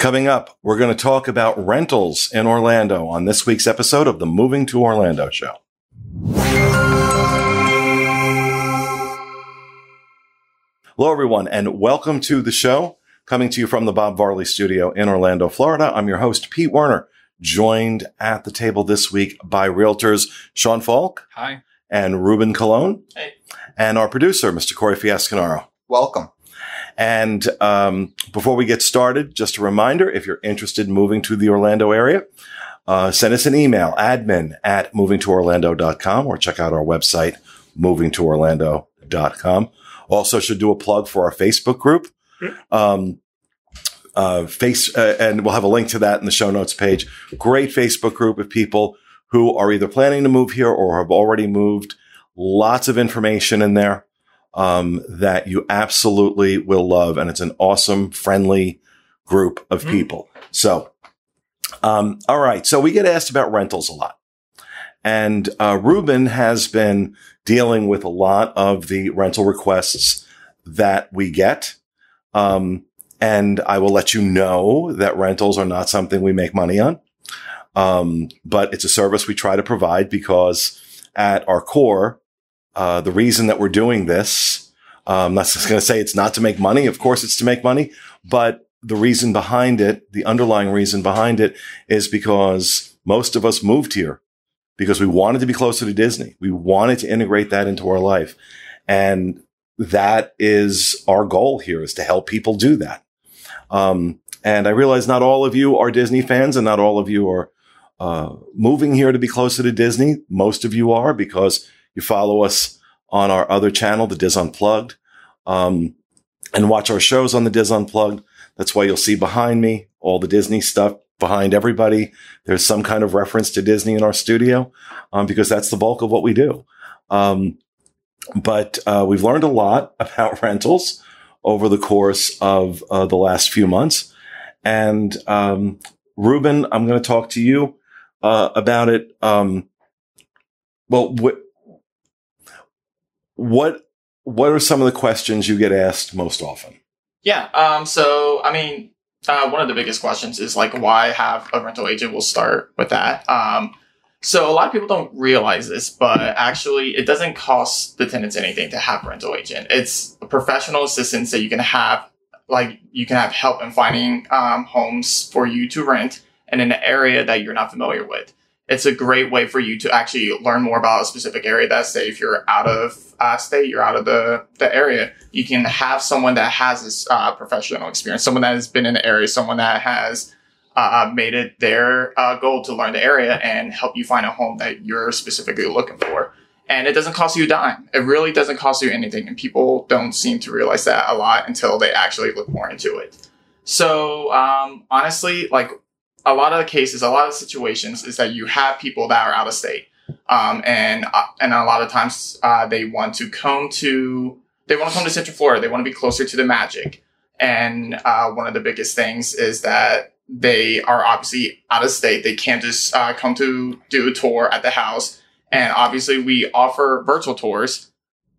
Coming up, we're going to talk about rentals in Orlando on this week's episode of the Moving to Orlando show. Hello, everyone, and welcome to the show. Coming to you from the Bob Varley studio in Orlando, Florida. I'm your host, Pete Werner, joined at the table this week by realtors Sean Falk. Hi. And Ruben Colon. Hey. And our producer, Mr. Corey Fiascanaro. Welcome. And um, before we get started, just a reminder, if you're interested in moving to the Orlando area, uh, send us an email, admin at movingtoorlando.com or check out our website, movingtoorlando.com. Also should do a plug for our Facebook group. Um, uh, face, uh, and we'll have a link to that in the show notes page. Great Facebook group of people who are either planning to move here or have already moved. Lots of information in there, um, that you absolutely will love. And it's an awesome, friendly group of Mm. people. So, um, all right. So we get asked about rentals a lot. And uh, Ruben has been dealing with a lot of the rental requests that we get. Um, and I will let you know that rentals are not something we make money on. Um, but it's a service we try to provide because at our core, uh, the reason that we're doing this, um, I'm not just going to say it's not to make money. Of course, it's to make money, but the reason behind it, the underlying reason behind it is because most of us moved here because we wanted to be closer to Disney. We wanted to integrate that into our life. And that is our goal here is to help people do that. Um, and I realize not all of you are Disney fans and not all of you are, uh, moving here to be closer to Disney. Most of you are because you follow us on our other channel, the DIS Unplugged, um, and watch our shows on the DIS Unplugged. That's why you'll see behind me all the Disney stuff behind everybody. There's some kind of reference to Disney in our studio, um, because that's the bulk of what we do. Um, but, uh, we've learned a lot about rentals over the course of uh, the last few months. And, um, Ruben, I'm going to talk to you, uh, about it. Um, well, wh- what, what are some of the questions you get asked most often? Yeah. Um. So, I mean, uh, one of the biggest questions is like, why have a rental agent? We'll start with that. Um. So a lot of people don't realize this, but actually, it doesn't cost the tenants anything to have a rental agent. It's a professional assistance that you can have, like you can have help in finding um, homes for you to rent and in an area that you're not familiar with. It's a great way for you to actually learn more about a specific area. That say, if you're out of uh, state, you're out of the the area, you can have someone that has this uh, professional experience, someone that has been in the area, someone that has uh, made it their uh, goal to learn the area and help you find a home that you're specifically looking for. And it doesn't cost you a dime. It really doesn't cost you anything. And people don't seem to realize that a lot until they actually look more into it. So, um, honestly, like a lot of the cases, a lot of situations is that you have people that are out of state. Um, and, uh, and a lot of times, uh, they want to come to, they want to come to Central Florida. They want to be closer to the magic. And, uh, one of the biggest things is that they are obviously out of state. They can't just, uh, come to do a tour at the house. And obviously we offer virtual tours,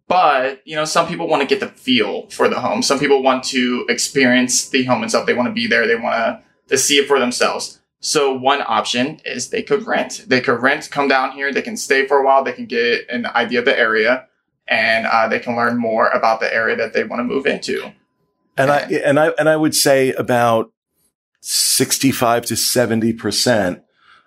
but you know, some people want to get the feel for the home. Some people want to experience the home itself. They want to be there. They want to, to see it for themselves. So one option is they could rent. They could rent, come down here. They can stay for a while. They can get an idea of the area, and uh, they can learn more about the area that they want to move into. And I and I and I would say about sixty-five to seventy percent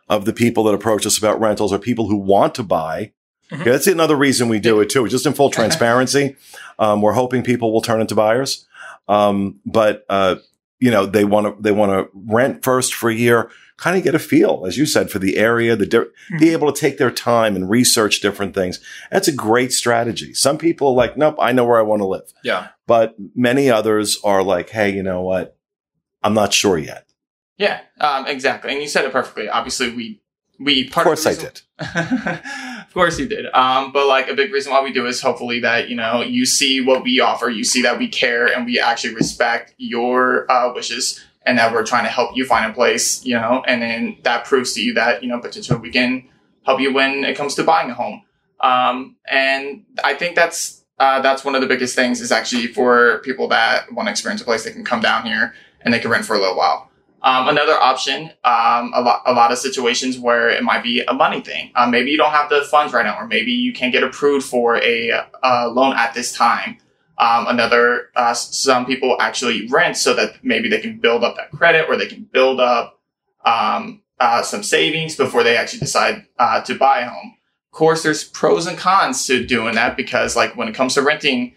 of the people that approach us about rentals are people who want to buy. Mhm. Okay, that's another reason we do it too. Just in full transparency, um, we're hoping people will turn into buyers. Um, but uh, you know, they want to they want to rent first for a year, kind of get a feel, as you said, for the area, the di- be able to take their time and research different things. That's a great strategy. Some people are like, nope, I know where I want to live. Yeah. But many others are like, hey, you know what? I'm not sure yet. Yeah, um, exactly. And you said it perfectly. Obviously, we we Of part course the I did. of course you did. Um, but like a big reason why we do is hopefully that you know you see what we offer, you see that we care and we actually respect your uh, wishes, and that we're trying to help you find a place. You know, and then that proves to you that you know potentially we can help you when it comes to buying a home. Um, and I think that's uh, that's one of the biggest things is actually for people that want to experience a place, they can come down here and they can rent for a little while. Um, another option, um, a lot, a lot of situations where it might be a money thing. Um, maybe you don't have the funds right now, or maybe you can't get approved for a, a loan at this time. Um, another, uh, some people actually rent so that maybe they can build up that credit or they can build up, um, uh, some savings before they actually decide, uh, to buy a home. Of course, there's pros and cons to doing that because like when it comes to renting,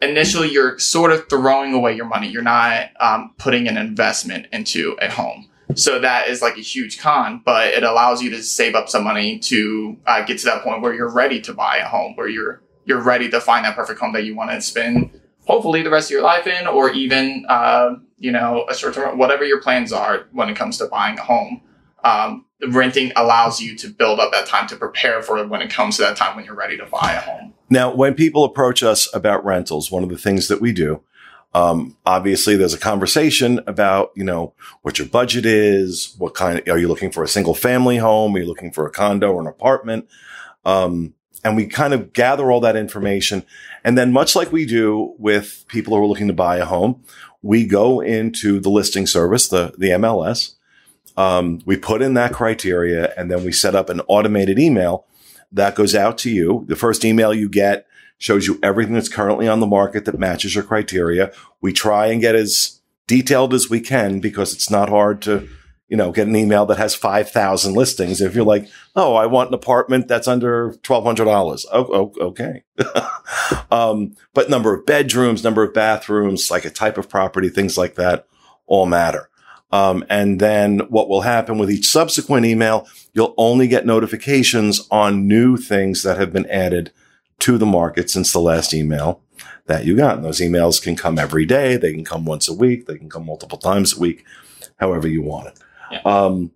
initially you're sort of throwing away your money. You're not, um, putting an investment into a home. So that is like a huge con, but it allows you to save up some money to uh, get to that point where you're ready to buy a home, where you're you're ready to find that perfect home that you want to spend hopefully the rest of your life in, or even uh, you know a short term, whatever your plans are when it comes to buying a home. Um, renting allows you to build up that time to prepare for when it comes to that time when you're ready to buy a home. Now, when people approach us about rentals, one of the things that we do um, obviously, there's a conversation about, you know, what your budget is. What kind of, are you looking for a single family home? Are you looking for a condo or an apartment? Um, and we kind of gather all that information. And then much like we do with people who are looking to buy a home, we go into the listing service, the, the MLS. Um, we put in that criteria and then we set up an automated email that goes out to you. The first email you get shows you everything that's currently on the market that matches your criteria. We try and get as detailed as we can because it's not hard to, you know, get an email that has 5,000 listings. If you're like, oh, I want an apartment that's under $1,200. Oh, okay. um, but number of bedrooms, number of bathrooms, like a type of property, things like that all matter. Um, and then what will happen with each subsequent email, you'll only get notifications on new things that have been added to the market since the last email that you got. And those emails can come every day. They can come once a week. They can come multiple times a week, however you want it. Yeah. Um,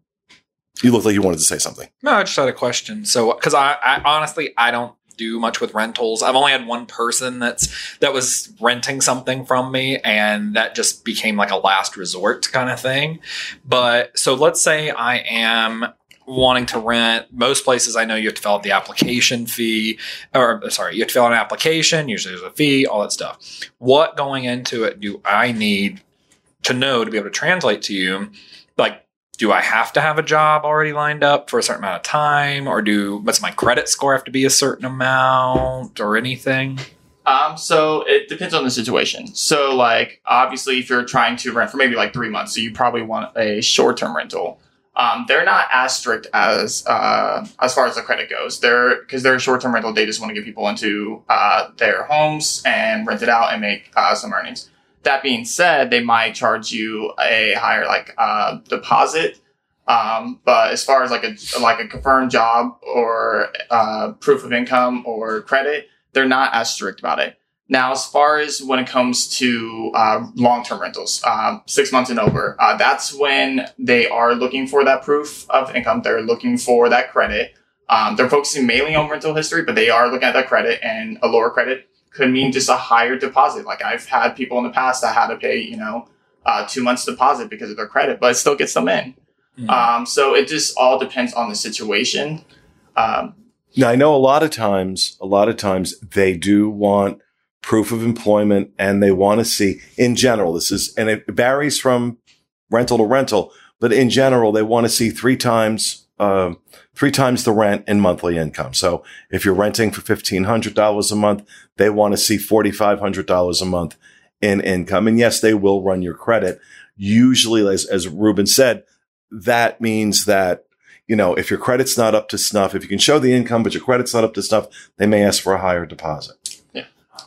you look like you wanted to say something. No, I just had a question. So, because I, I honestly, I don't do much with rentals. I've only had one person that's that was renting something from me and that just became like a last resort kind of thing. But so let's say I am wanting to rent, most places I know you have to fill out the application fee, or sorry, you have to fill out an application. Usually there's a fee, all that stuff. What going into it do I need to know to be able to translate to you? Like, do I have to have a job already lined up for a certain amount of time, or do what's my credit score have to be a certain amount, or anything? Um, so it depends on the situation. So, like, obviously, if you're trying to rent for maybe like three months, so you probably want a short term rental um, they're not as strict as uh, as far as the credit goes. They're because they're short term rental. They just want to get people into uh, their homes and rent it out and make uh, some earnings. That being said, they might charge you a higher like uh, deposit. Um, but as far as like a like a confirmed job or uh, proof of income or credit, they're not as strict about it. Now, as far as when it comes to uh, long-term rentals, um, six months and over, uh, that's when they are looking for that proof of income. They're looking for that credit. Um, they're focusing mainly on rental history, but they are looking at that credit, and a lower credit could mean just a higher deposit. Like I've had people in the past that had to pay, you know, uh, two months deposit because of their credit, but it still gets them in. Mm-hmm. Um, so it just all depends on the situation. Um, now I know a lot of times, a lot of times they do want proof of employment and they want to see in general, this is, and it varies from rental to rental, but in general, they want to see three times, uh, three times the rent in monthly income. So if you're renting for $1,500 a month, they want to see $4,500 a month in income. And yes, they will run your credit. Usually, as, as Ruben said, that means that you know, if your credit's not up to snuff, if you can show the income, but your credit's not up to snuff, they may ask for a higher deposit.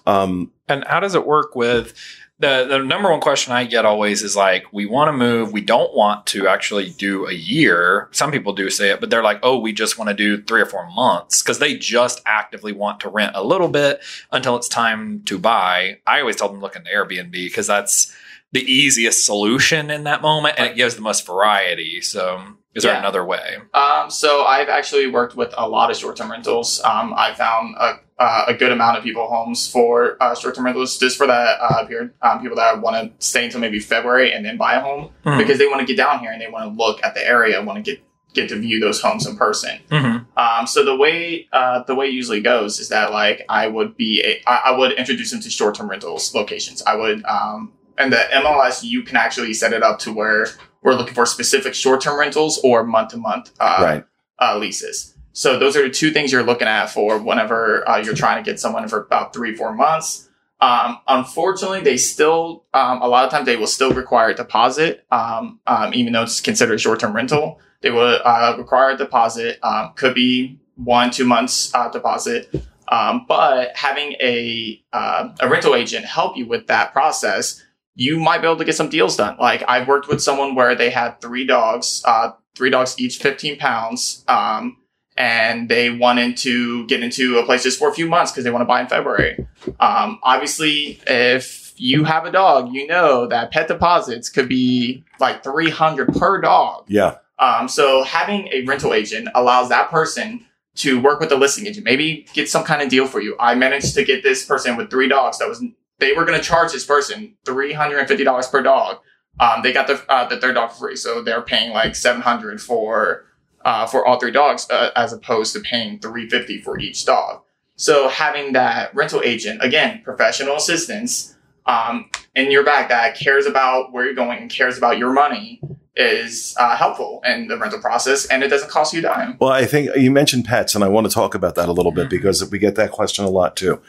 Um, and how does it work with the the number one question I get always is like, we want to move, we don't want to actually do a year. Some people do say it, but they're like, oh, we just want to do three or four months because they just actively want to rent a little bit until it's time to buy. I always tell them look into Airbnb because that's the easiest solution in that moment and it gives the most variety. So is there yeah. another way? Um, so I've actually worked with a lot of short-term rentals. Um, I found a, uh, a good amount of people homes for uh, short-term rentals just for that uh, period. Um, people that want to stay until maybe February and then buy a home mm-hmm. because they want to get down here and they want to look at the area, want to get get to view those homes in person. Mm-hmm. Um, so the way uh, the way it usually goes is that like I would be a, I, I would introduce them to short term rentals locations. I would um, and the MLS you can actually set it up to where we're looking for specific short term rentals or month to month right. uh, leases. So those are the two things you're looking at for whenever uh, you're trying to get someone for about three, four months. Um, unfortunately, they still um, a lot of times they will still require a deposit, um, um, even though it's considered short-term rental. They will uh, require a deposit. Um, could be one, two months uh, deposit. Um, but having a uh, a rental agent help you with that process, you might be able to get some deals done. Like I've worked with someone where they had three dogs, uh, three dogs each 15 pounds. Um, and they wanted to get into a place just for a few months because they want to buy in February. Um, obviously, if you have a dog, you know that pet deposits could be like 300 per dog. Yeah. Um, so having a rental agent allows that person to work with the listing agent, maybe get some kind of deal for you. I managed to get this person with three dogs that was, they were going to charge this person $350 per dog. Um, they got the, uh, the third dog free. So they're paying like 700 for, uh, for all three dogs, uh, as opposed to paying 350 for each dog. So having that rental agent, again, professional assistance, um, in your back that cares about where you're going and cares about your money is uh, helpful in the rental process and it doesn't cost you a dime. Well, I think you mentioned pets, and I want to talk about that a little bit Mhm. because we get that question a lot too.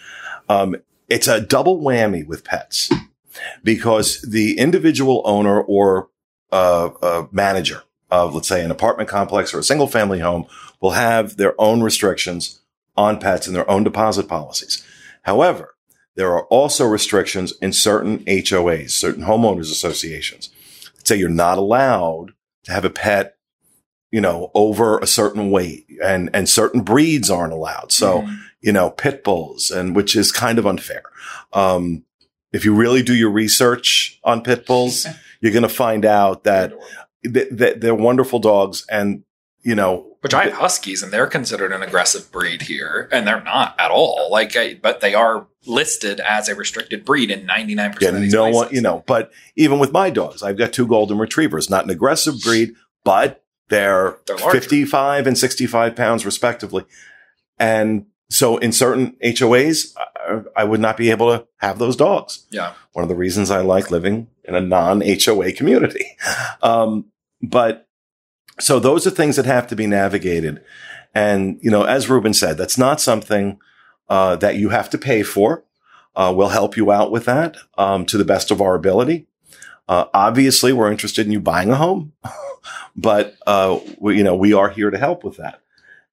Um, it's a double whammy with pets because the individual owner or uh, uh, manager of, let's say, an apartment complex or a single family home will have their own restrictions on pets and their own deposit policies. However, there are also restrictions in certain HOAs, certain homeowners associations. Let's Say you're not allowed to have a pet, you know, over a certain weight and, and certain breeds aren't allowed. So, Mhm. you know, pit bulls and which is kind of unfair. Um, if you really do your research on pit bulls, you're going to find out that, that, they're wonderful dogs and, you know, Which I have huskies, and they're considered an aggressive breed here, and they're not at all. Like, I, but they are listed as a restricted breed in ninety nine Yeah, percent of these no places. one, you know, but even with my dogs, I've got two golden retrievers, not an aggressive breed, but they're, They're 55 and 65 pounds respectively. And so in certain HOAs, I, I would not be able to have those dogs. Yeah. One of the reasons I like living in a non HOA community. Um, but so those are things that have to be navigated. And, you know, as Ruben said, that's not something, uh, that you have to pay for. Uh, we'll help you out with that, um, to the best of our ability. Uh, obviously we're interested in you buying a home, but, uh, we, you know, we are here to help with that.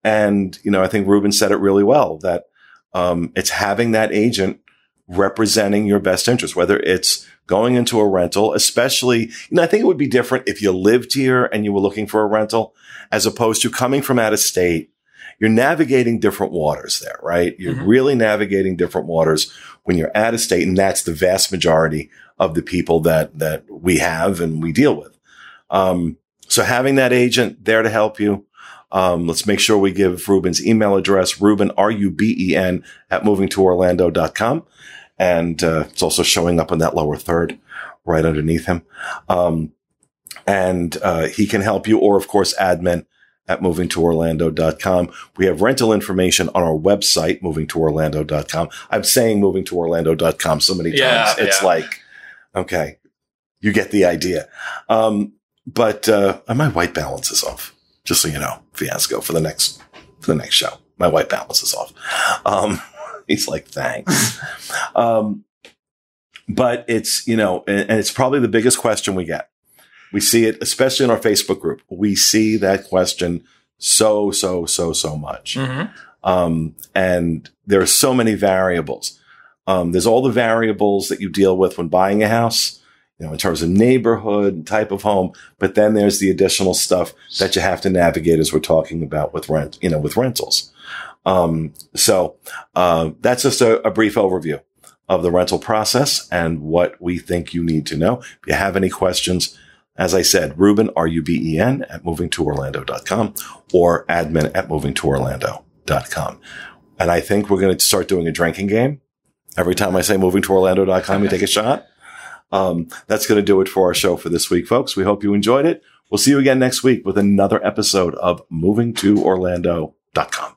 And, you know, I think Ruben said it really well that, um, it's having that agent representing your best interest, whether it's going into a rental, especially, you know, I think it would be different if you lived here and you were looking for a rental as opposed to coming from out of state. You're navigating different waters there, right? You're Mhm. really navigating different waters when you're out of state. And that's the vast majority of the people that, that we have and we deal with. Um, so having that agent there to help you, um, let's make sure we give Ruben's email address, Ruben, R-U-B-E-N at movingtoorlando.com. And, uh, it's also showing up in that lower third right underneath him. Um, and, uh, he can help you or of course admin at movingtoorlando.com. We have rental information on our website, movingtoorlando.com. I'm saying movingtoorlando.com so many times. Yeah, it's yeah. like, okay, you get the idea. Um, but, uh, my white balance is off, just so you know, fiasco for the next, for the next show. My white balance is off. Um, he's like, thanks. um, but it's, you know, and, and it's probably the biggest question we get. We see it, especially in our Facebook group. We see that question so, so, so, so much. Mhm. Um, and there are so many variables. Um, there's all the variables that you deal with when buying a house, you know, in terms of neighborhood and type of home. But then there's the additional stuff that you have to navigate as we're talking about with rent, you know, with rentals. Um, so, uh, that's just a, a brief overview of the rental process and what we think you need to know. If you have any questions, as I said, Ruben, R-U-B-E-N at movingtoorlando.com or admin at movingtoorlando.com. And I think we're going to start doing a drinking game. Every time I say movingtoorlando.com, you take a shot. Um, that's going to do it for our show for this week, folks. We hope you enjoyed it. We'll see you again next week with another episode of movingtoorlando.com.